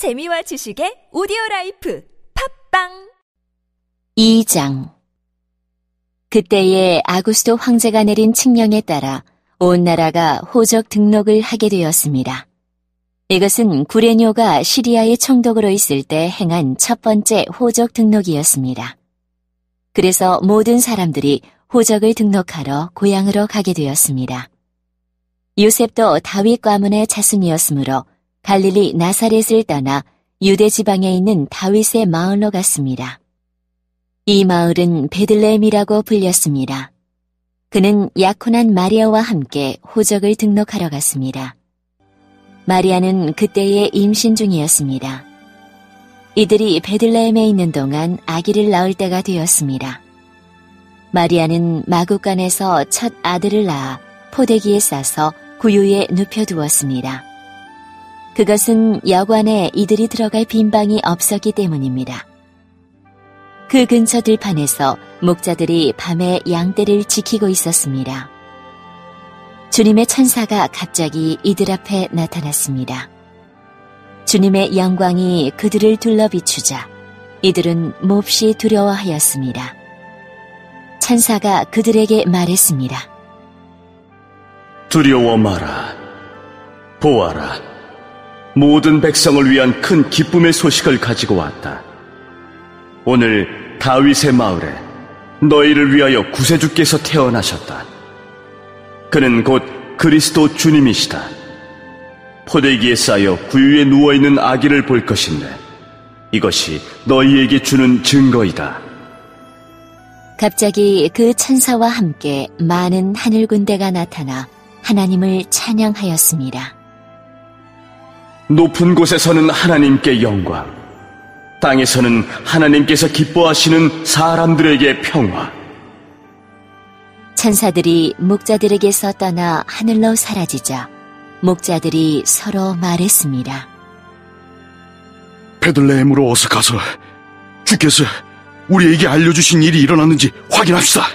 재미와 지식의 오디오 라이프 팟빵 2장 그때에 아구스도 황제가 내린 칙령에 따라 온 나라가 호적 등록을 하게 되었습니다. 이것은 구레뇨가 시리아의 총독으로 있을 때 행한 첫 번째 호적 등록이었습니다. 그래서 모든 사람들이 호적을 등록하러 고향으로 가게 되었습니다. 요셉도 다윗 가문의 자손이었으므로 갈릴리 나사렛을 떠나 유대 지방에 있는 다윗의 마을로 갔습니다. 이 마을은 베들레헴이라고 불렸습니다. 그는 약혼한 마리아와 함께 호적을 등록하러 갔습니다. 마리아는 그때에 임신 중이었습니다. 이들이 베들레헴에 있는 동안 아기를 낳을 때가 되었습니다. 마리아는 마국간에서 첫 아들을 낳아 포대기에 싸서 구유에 눕혀두었습니다. 그것은 여관에 이들이 들어갈 빈방이 없었기 때문입니다. 그 근처 들판에서 목자들이 밤에 양떼를 지키고 있었습니다. 주님의 천사가 갑자기 이들 앞에 나타났습니다. 주님의 영광이 그들을 둘러 비추자 이들은 몹시 두려워하였습니다. 천사가 그들에게 말했습니다. 두려워 마라. 보아라. 모든 백성을 위한 큰 기쁨의 소식을 가지고 왔다. 오늘 다윗의 마을에 너희를 위하여 구세주께서 태어나셨다. 그는 곧 그리스도 주님이시다. 포대기에 쌓여 구유에 누워있는 아기를 볼 것인데 이것이 너희에게 주는 증거이다. 갑자기 그 천사와 함께 많은 하늘 군대가 나타나 하나님을 찬양하였습니다. 높은 곳에서는 하나님께 영광, 땅에서는 하나님께서 기뻐하시는 사람들에게 평화. 천사들이 목자들에게서 떠나 하늘로 사라지자 목자들이 서로 말했습니다. 베들레헴으로 어서 가서 주께서 우리에게 알려주신 일이 일어났는지 확인합시다.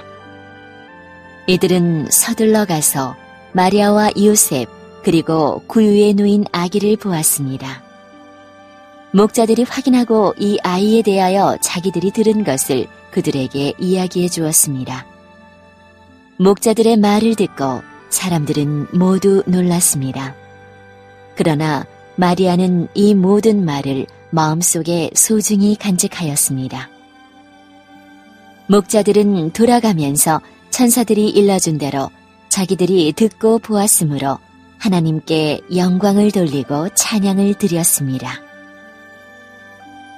이들은 서둘러 가서 마리아와 요셉 그리고 구유에 누인 아기를 보았습니다. 목자들이 확인하고 이 아이에 대하여 자기들이 들은 것을 그들에게 이야기해 주었습니다. 목자들의 말을 듣고 사람들은 모두 놀랐습니다. 그러나 마리아는 이 모든 말을 마음속에 소중히 간직하였습니다. 목자들은 돌아가면서 천사들이 일러준 대로 자기들이 듣고 보았으므로 하나님께 영광을 돌리고 찬양을 드렸습니다.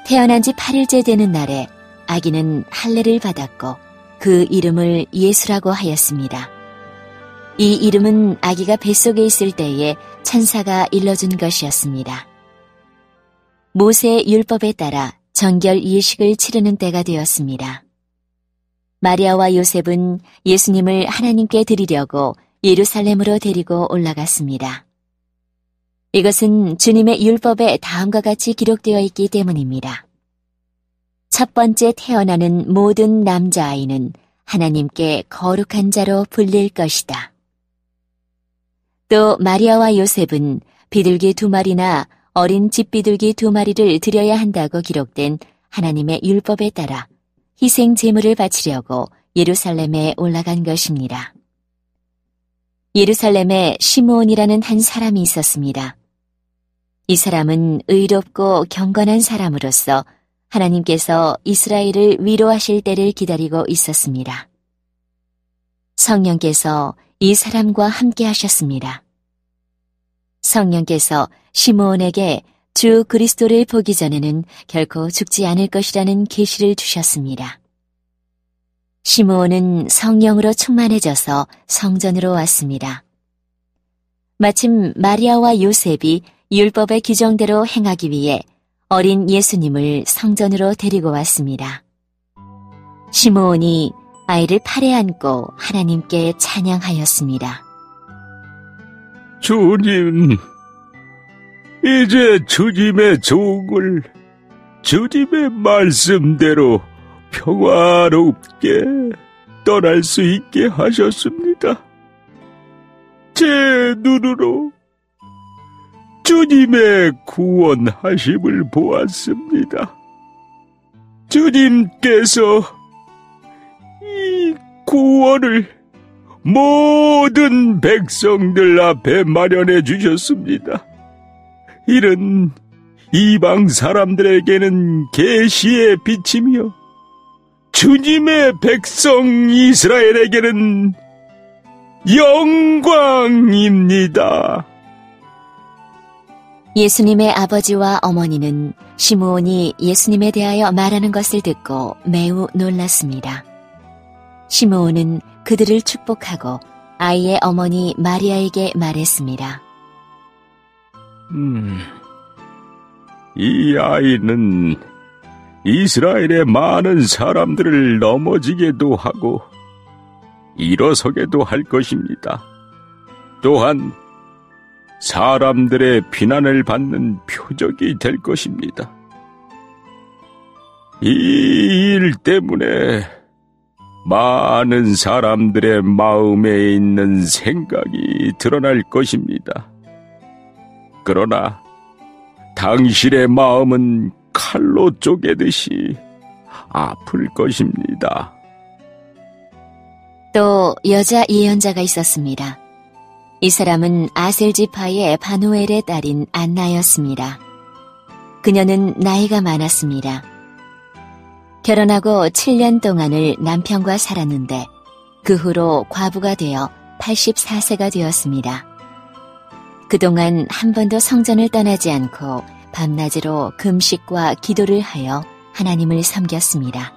태어난 지 8일째 되는 날에 아기는 할례를 받았고 그 이름을 예수라고 하였습니다. 이 이름은 아기가 뱃속에 있을 때에 천사가 일러준 것이었습니다. 모세의 율법에 따라 정결 예식을 치르는 때가 되었습니다. 마리아와 요셉은 예수님을 하나님께 드리려고 예루살렘으로 데리고 올라갔습니다. 이것은 주님의 율법에 다음과 같이 기록되어 있기 때문입니다. 첫 번째 태어나는 모든 남자아이는 하나님께 거룩한 자로 불릴 것이다. 또 마리아와 요셉은 비둘기 두 마리나 어린 집비둘기 두 마리를 드려야 한다고 기록된 하나님의 율법에 따라 희생 제물을 바치려고 예루살렘에 올라간 것입니다. 예루살렘에 시므온이라는 한 사람이 있었습니다. 이 사람은 의롭고 경건한 사람으로서 하나님께서 이스라엘을 위로하실 때를 기다리고 있었습니다. 성령께서 이 사람과 함께 하셨습니다. 성령께서 시므온에게 주 그리스도를 보기 전에는 결코 죽지 않을 것이라는 계시를 주셨습니다. 시므온은 성령으로 충만해져서 성전으로 왔습니다. 마침 마리아와 요셉이 율법의 규정대로 행하기 위해 어린 예수님을 성전으로 데리고 왔습니다. 시므온이 아이를 팔에 안고 하나님께 찬양하였습니다. 주님, 이제 주님의 종을 주님의 말씀대로 평화롭게 떠날 수 있게 하셨습니다. 제 눈으로 주님의 구원하심을 보았습니다. 주님께서 이 구원을 모든 백성들 앞에 마련해 주셨습니다. 이는 이방 사람들에게는 계시의 빛이며 주님의 백성 이스라엘에게는 영광입니다. 예수님의 아버지와 어머니는 시므온이 예수님에 대하여 말하는 것을 듣고 매우 놀랐습니다. 시므온은 그들을 축복하고 아이의 어머니 마리아에게 말했습니다. 음, 이 아이는 이스라엘의 많은 사람들을 넘어지게도 하고 일어서게도 할 것입니다. 또한 사람들의 비난을 받는 표적이 될 것입니다. 이 일 때문에 많은 사람들의 마음에 있는 생각이 드러날 것입니다. 그러나 당신의 마음은 칼로 쪼개듯이 아플 것입니다. 또 여자 예언자가 있었습니다. 이 사람은 아셀지파의 바누엘의 딸인 안나였습니다. 그녀는 나이가 많았습니다. 결혼하고 7년 동안을 남편과 살았는데 그 후로 과부가 되어 84세가 되었습니다. 그동안 한 번도 성전을 떠나지 않고 밤낮으로 금식과 기도를 하여 하나님을 섬겼습니다.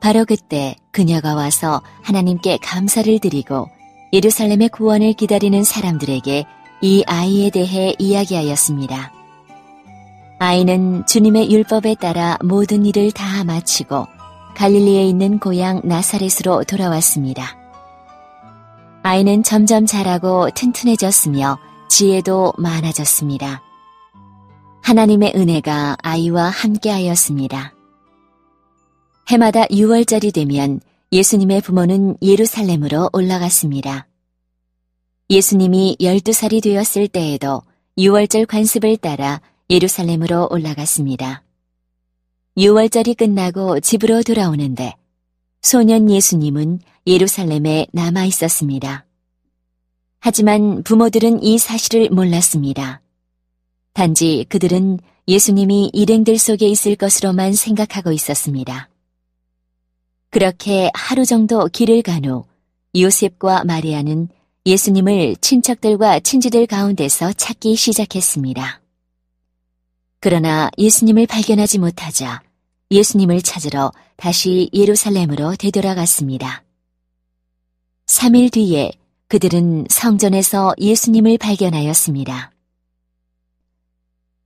바로 그때 그녀가 와서 하나님께 감사를 드리고 예루살렘의 구원을 기다리는 사람들에게 이 아이에 대해 이야기하였습니다. 아이는 주님의 율법에 따라 모든 일을 다 마치고 갈릴리에 있는 고향 나사렛으로 돌아왔습니다. 아이는 점점 자라고 튼튼해졌으며 지혜도 많아졌습니다. 하나님의 은혜가 아이와 함께하였습니다. 해마다 6월절이 되면 예수님의 부모는 예루살렘으로 올라갔습니다. 예수님이 12살이 되었을 때에도 6월절 관습을 따라 예루살렘으로 올라갔습니다. 6월절이 끝나고 집으로 돌아오는데 소년 예수님은 예루살렘에 남아 있었습니다. 하지만 부모들은 이 사실을 몰랐습니다. 단지 그들은 예수님이 일행들 속에 있을 것으로만 생각하고 있었습니다. 그렇게 하루 정도 길을 간 후 요셉과 마리아는 예수님을 친척들과 친지들 가운데서 찾기 시작했습니다. 그러나 예수님을 발견하지 못하자 예수님을 찾으러 다시 예루살렘으로 되돌아갔습니다. 3일 뒤에 그들은 성전에서 예수님을 발견하였습니다.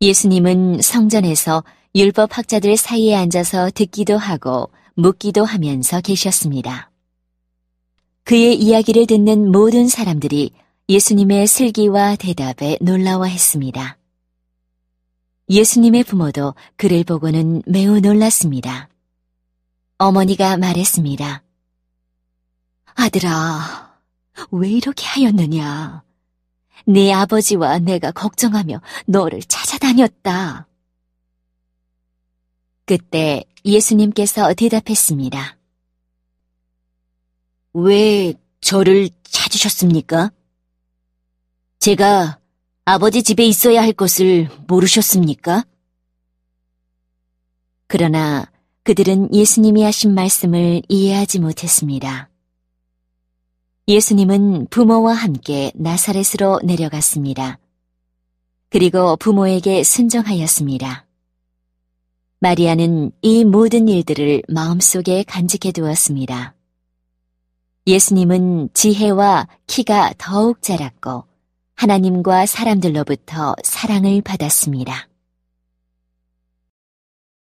예수님은 성전에서 율법학자들 사이에 앉아서 듣기도 하고 묻기도 하면서 계셨습니다. 그의 이야기를 듣는 모든 사람들이 예수님의 슬기와 대답에 놀라워했습니다. 예수님의 부모도 그를 보고는 매우 놀랐습니다. 어머니가 말했습니다. 아들아, 왜 이렇게 하였느냐? 네 아버지와 내가 걱정하며 너를 찾아다녔다. 그때 예수님께서 대답했습니다. 왜 저를 찾으셨습니까? 제가 아버지 집에 있어야 할 것을 모르셨습니까? 그러나 그들은 예수님이 하신 말씀을 이해하지 못했습니다. 예수님은 부모와 함께 나사렛으로 내려갔습니다. 그리고 부모에게 순종하였습니다. 마리아는 이 모든 일들을 마음속에 간직해 두었습니다. 예수님은 지혜와 키가 더욱 자랐고 하나님과 사람들로부터 사랑을 받았습니다.